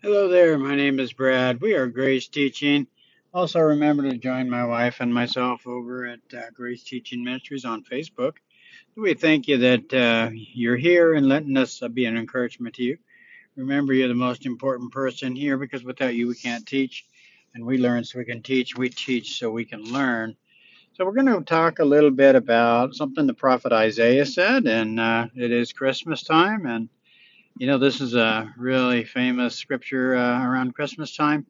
Hello there, my name is Brad. We are Grace Teaching. Also, remember to join my wife and myself over at uh, Grace Teaching Ministries on Facebook. We thank you that uh, you're here and letting us uh, be an encouragement to you. Remember, you're the most important person here because without you, we can't teach. And we learn so we can teach. We teach so we can learn. So, we're going to talk a little bit about something the prophet Isaiah said, and uh, it is Christmas time. And you know, this is a really famous scripture uh, around Christmas time.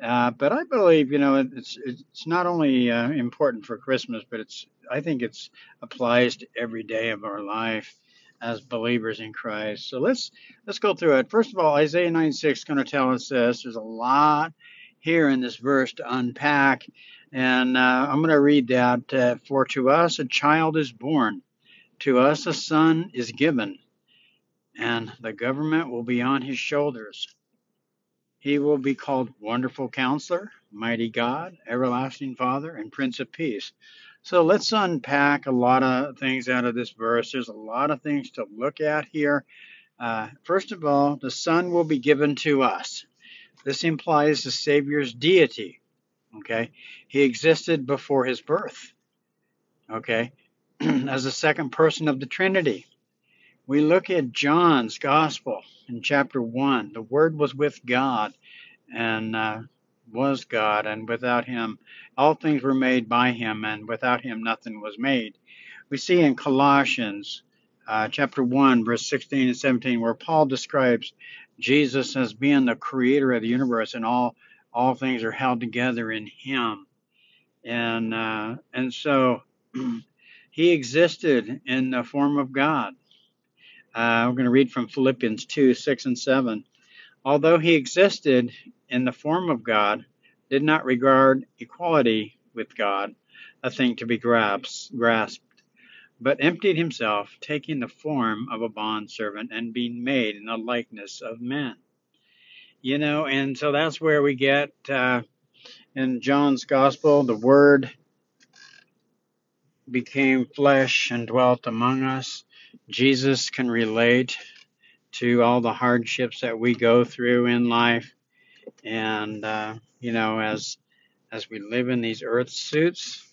Uh, but I believe, you know, it's it's not only uh, important for Christmas, but it's I think it's applies to every day of our life as believers in Christ. So let's let's go through it. First of all, Isaiah 9:6 is going to tell us this. There's a lot here in this verse to unpack, and uh, I'm going to read that. Uh, For to us a child is born, to us a son is given and the government will be on his shoulders. He will be called Wonderful Counselor, Mighty God, Everlasting Father, and Prince of Peace. So let's unpack a lot of things out of this verse. There's a lot of things to look at here. Uh, first of all, the Son will be given to us. This implies the Savior's deity. Okay, he existed before his birth. Okay, as the second person of the Trinity. We look at John's Gospel in chapter 1. The Word was with God and uh, was God, and without him, all things were made by him, and without him, nothing was made. We see in Colossians uh, chapter 1, verse 16 and 17, where Paul describes Jesus as being the creator of the universe, and all, all things are held together in him. And, uh, and so he existed in the form of God uh, we're going to read from Philippians 2 6 and 7. Although he existed in the form of God, did not regard equality with God a thing to be grasped, but emptied himself, taking the form of a bondservant and being made in the likeness of men. You know, and so that's where we get uh, in John's gospel the Word became flesh and dwelt among us. Jesus can relate to all the hardships that we go through in life, and uh, you know, as as we live in these earth suits,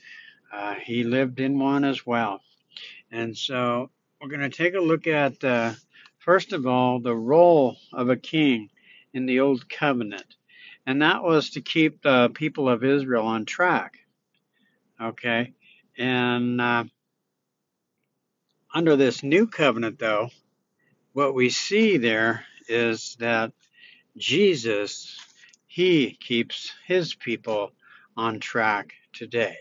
uh, he lived in one as well. And so we're going to take a look at uh, first of all the role of a king in the old covenant, and that was to keep the people of Israel on track. Okay, and uh, under this new covenant, though, what we see there is that Jesus, he keeps his people on track today.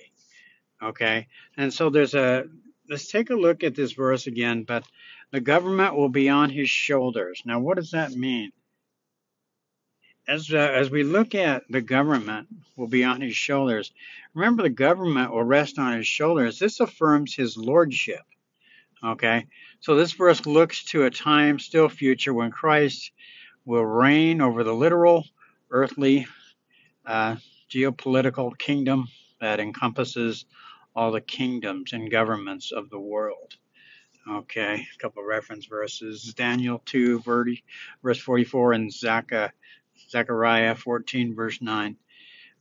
Okay? And so there's a, let's take a look at this verse again, but the government will be on his shoulders. Now, what does that mean? As, uh, as we look at the government will be on his shoulders, remember the government will rest on his shoulders. This affirms his lordship. Okay, so this verse looks to a time still future when Christ will reign over the literal, earthly, uh, geopolitical kingdom that encompasses all the kingdoms and governments of the world. Okay, a couple of reference verses Daniel 2, verse 44, and Zechariah 14, verse 9.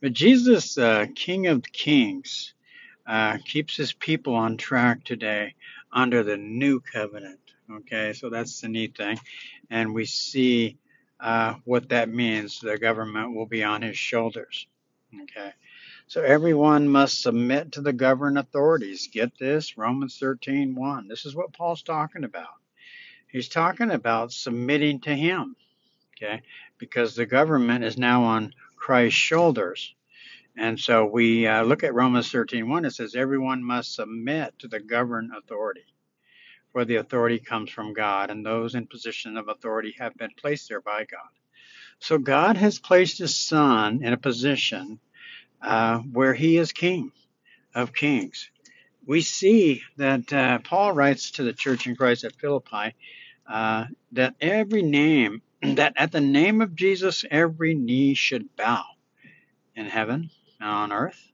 But Jesus, uh, King of Kings, uh, keeps his people on track today under the new covenant. Okay, so that's the neat thing. And we see uh, what that means. The government will be on his shoulders. Okay, so everyone must submit to the governing authorities. Get this Romans 13 1. This is what Paul's talking about. He's talking about submitting to him. Okay, because the government is now on Christ's shoulders. And so we uh, look at Romans 13:1. It says, Everyone must submit to the governing authority, for the authority comes from God, and those in position of authority have been placed there by God. So God has placed His Son in a position uh, where He is King of kings. We see that uh, Paul writes to the church in Christ at Philippi uh, that every name, that at the name of Jesus, every knee should bow in heaven and on earth,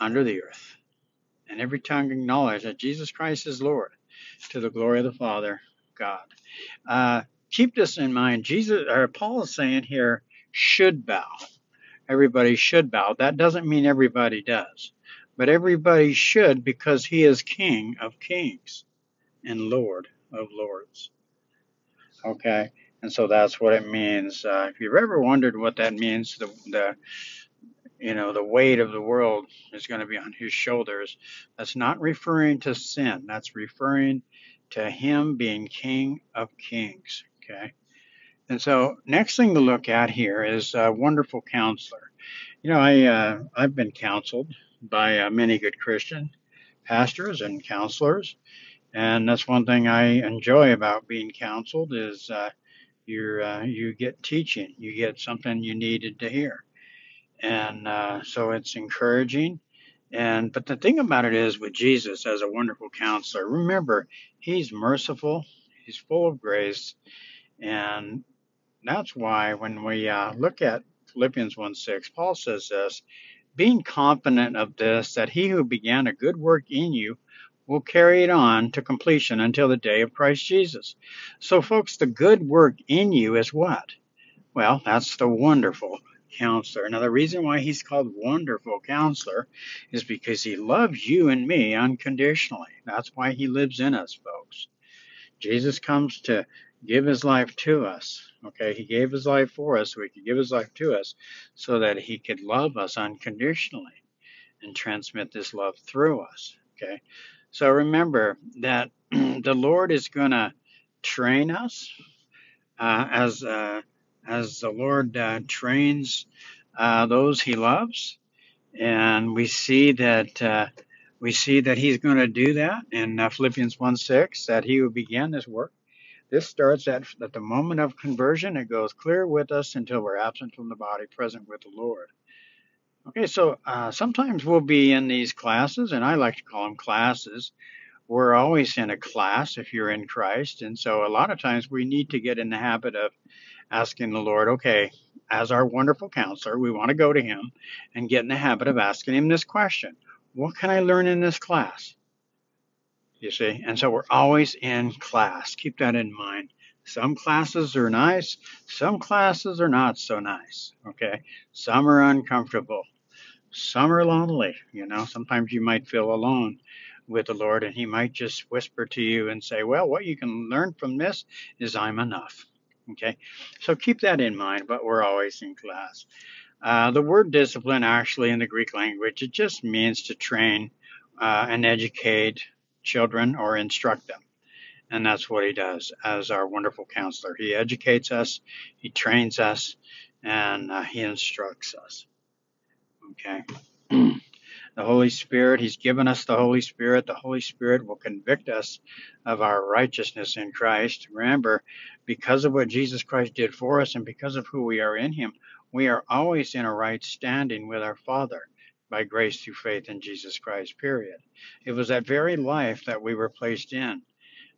under the earth, and every tongue acknowledge that Jesus Christ is Lord to the glory of the Father, God. Uh, keep this in mind. Jesus or Paul is saying here should bow. Everybody should bow. That doesn't mean everybody does, but everybody should because he is King of Kings and Lord of Lords. Okay, and so that's what it means. Uh, if you've ever wondered what that means, the the you know the weight of the world is going to be on his shoulders. That's not referring to sin. That's referring to him being King of Kings. Okay. And so, next thing to look at here is a wonderful counselor. You know, I uh, I've been counseled by uh, many good Christian pastors and counselors, and that's one thing I enjoy about being counseled is uh, you uh, you get teaching, you get something you needed to hear, and uh, so it's encouraging. And but the thing about it is with Jesus as a wonderful counselor, remember he's merciful, he's full of grace, and that's why when we uh, look at Philippians 1 6, Paul says this being confident of this, that he who began a good work in you will carry it on to completion until the day of Christ Jesus. So, folks, the good work in you is what? Well, that's the wonderful counselor. Now, the reason why he's called wonderful counselor is because he loves you and me unconditionally. That's why he lives in us, folks. Jesus comes to give his life to us. Okay, he gave his life for us so he could give his life to us so that he could love us unconditionally and transmit this love through us. Okay, so remember that the Lord is going to train us uh, as uh, as the Lord uh, trains uh, those He loves, and we see that uh, we see that He's going to do that in uh, Philippians 1:6 that He who began this work this starts at, at the moment of conversion. It goes clear with us until we're absent from the body, present with the Lord. Okay, so uh, sometimes we'll be in these classes, and I like to call them classes. We're always in a class if you're in Christ. And so a lot of times we need to get in the habit of asking the Lord, okay, as our wonderful counselor, we want to go to Him and get in the habit of asking Him this question What can I learn in this class? you see. And so we're always in class. Keep that in mind. Some classes are nice, some classes are not so nice. Okay. Some are uncomfortable, some are lonely. You know, sometimes you might feel alone with the Lord, and He might just whisper to you and say, Well, what you can learn from this is I'm enough. Okay. So keep that in mind, but we're always in class. Uh, the word discipline, actually, in the Greek language, it just means to train uh, and educate children or instruct them. And that's what he does as our wonderful counselor. He educates us, he trains us, and uh, he instructs us. Okay. the Holy Spirit, he's given us the Holy Spirit. The Holy Spirit will convict us of our righteousness in Christ. Remember, because of what Jesus Christ did for us and because of who we are in him, we are always in a right standing with our Father by grace through faith in Jesus Christ, period. It was that very life that we were placed in.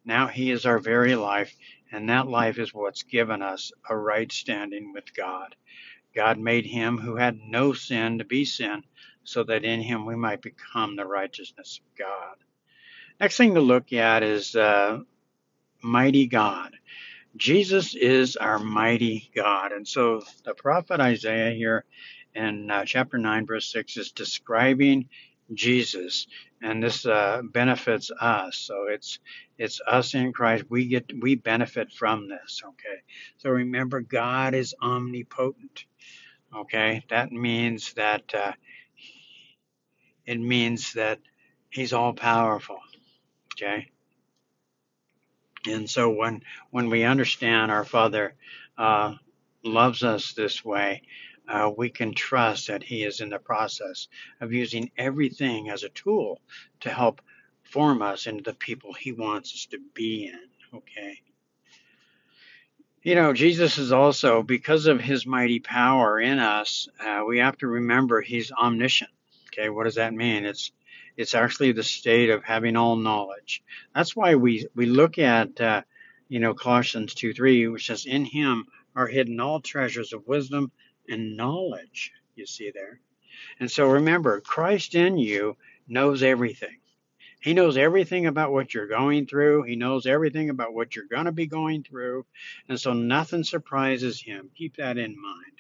Now He is our very life, and that life is what's given us a right standing with God. God made Him who had no sin to be sin, so that in Him we might become the righteousness of God. Next thing to look at is uh, mighty God. Jesus is our mighty God. And so the prophet Isaiah here in uh, chapter 9, verse 6 is describing Jesus, and this uh, benefits us. So it's it's us in Christ. We get we benefit from this. Okay. So remember, God is omnipotent. Okay, that means that uh, it means that He's all powerful. Okay. And so when when we understand our Father uh, loves us this way, uh, we can trust that He is in the process of using everything as a tool to help form us into the people He wants us to be in. Okay. You know, Jesus is also, because of His mighty power in us, uh, we have to remember He's omniscient. Okay, what does that mean? It's it's actually the state of having all knowledge. That's why we we look at uh, you know Colossians two three, which says, "In Him are hidden all treasures of wisdom and knowledge, you see there. And so remember, Christ in you knows everything. He knows everything about what you're going through. He knows everything about what you're going to be going through. And so nothing surprises him. Keep that in mind.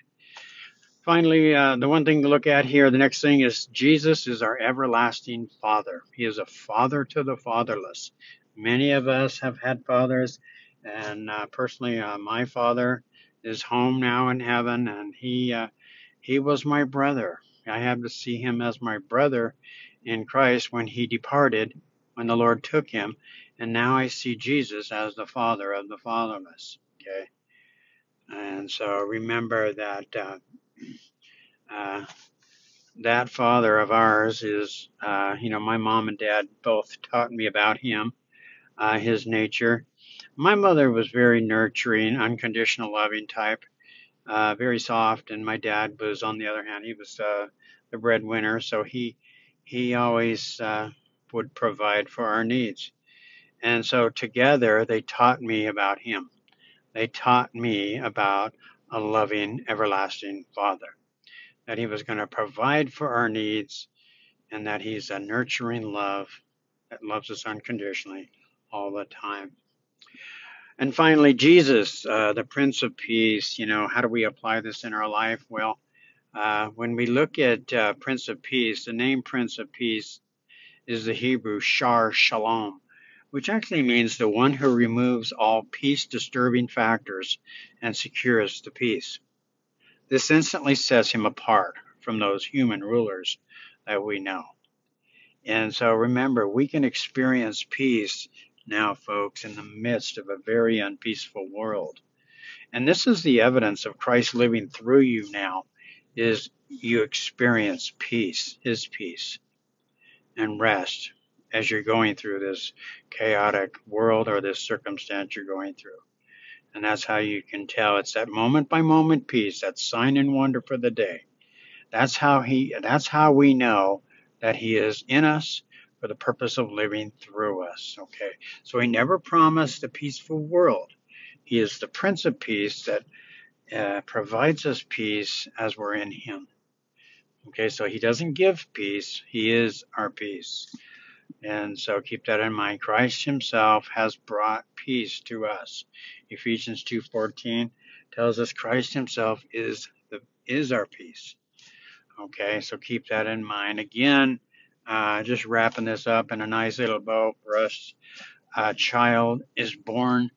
Finally, uh, the one thing to look at here, the next thing is Jesus is our everlasting Father. He is a father to the fatherless. Many of us have had fathers, and uh, personally, uh, my father is home now in heaven, and he uh, he was my brother. I had to see him as my brother in Christ when he departed, when the Lord took him, and now I see Jesus as the Father of the fatherless. Okay, and so remember that. Uh, uh, that father of ours is, uh, you know, my mom and dad both taught me about him, uh, his nature. My mother was very nurturing, unconditional loving type, uh, very soft, and my dad was, on the other hand, he was uh, the breadwinner, so he he always uh, would provide for our needs. And so together they taught me about him. They taught me about a loving, everlasting Father that He was going to provide for our needs, and that He's a nurturing love that loves us unconditionally all the time. And finally, Jesus, uh, the Prince of Peace. You know, how do we apply this in our life? Well, uh, when we look at uh, Prince of Peace, the name Prince of Peace is the Hebrew Shar Shalom, which actually means the one who removes all peace disturbing factors and secures the peace. This instantly sets him apart from those human rulers that we know. And so remember, we can experience peace now, folks, in the midst of a very unpeaceful world. And this is the evidence of Christ living through you now is you experience peace, his peace, and rest as you're going through this chaotic world or this circumstance you're going through. And that's how you can tell. It's that moment by moment peace, that sign and wonder for the day. That's how he that's how we know that he is in us for the purpose of living through us. Okay. So he never promised a peaceful world. He is the Prince of Peace that uh, provides us peace as we're in him. Okay, so he doesn't give peace, he is our peace. And so keep that in mind. Christ himself has brought peace to us. Ephesians 2:14 tells us Christ himself is the is our peace. Okay, so keep that in mind. Again, uh, just wrapping this up in a nice little bow for us. A child is born,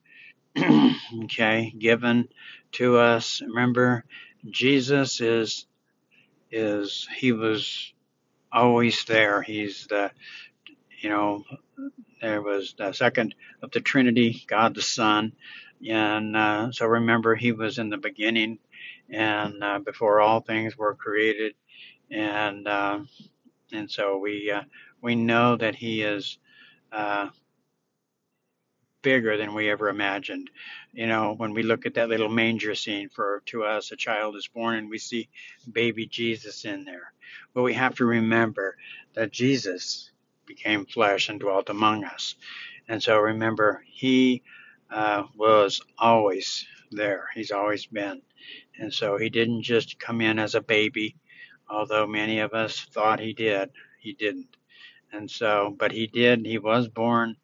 okay, given to us. Remember, Jesus is is he was always there. He's the you know, there was the second of the Trinity, God the Son. And uh, so remember, he was in the beginning and uh, before all things were created. And uh, and so we uh, we know that he is uh, bigger than we ever imagined. You know, when we look at that little manger scene for to us a child is born and we see baby Jesus in there. But we have to remember that Jesus became flesh and dwelt among us. And so remember, he uh, was always there. He's always been. And so he didn't just come in as a baby, although many of us thought he did. He didn't. And so, but he did. He was born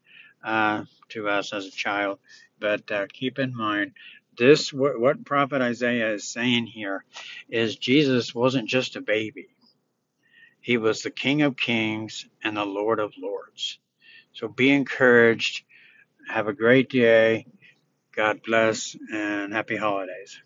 uh, to us as a child. But uh, keep in mind, this what, what prophet Isaiah is saying here is Jesus wasn't just a baby. He was the King of Kings and the Lord of Lords. So be encouraged. Have a great day. God bless and happy holidays.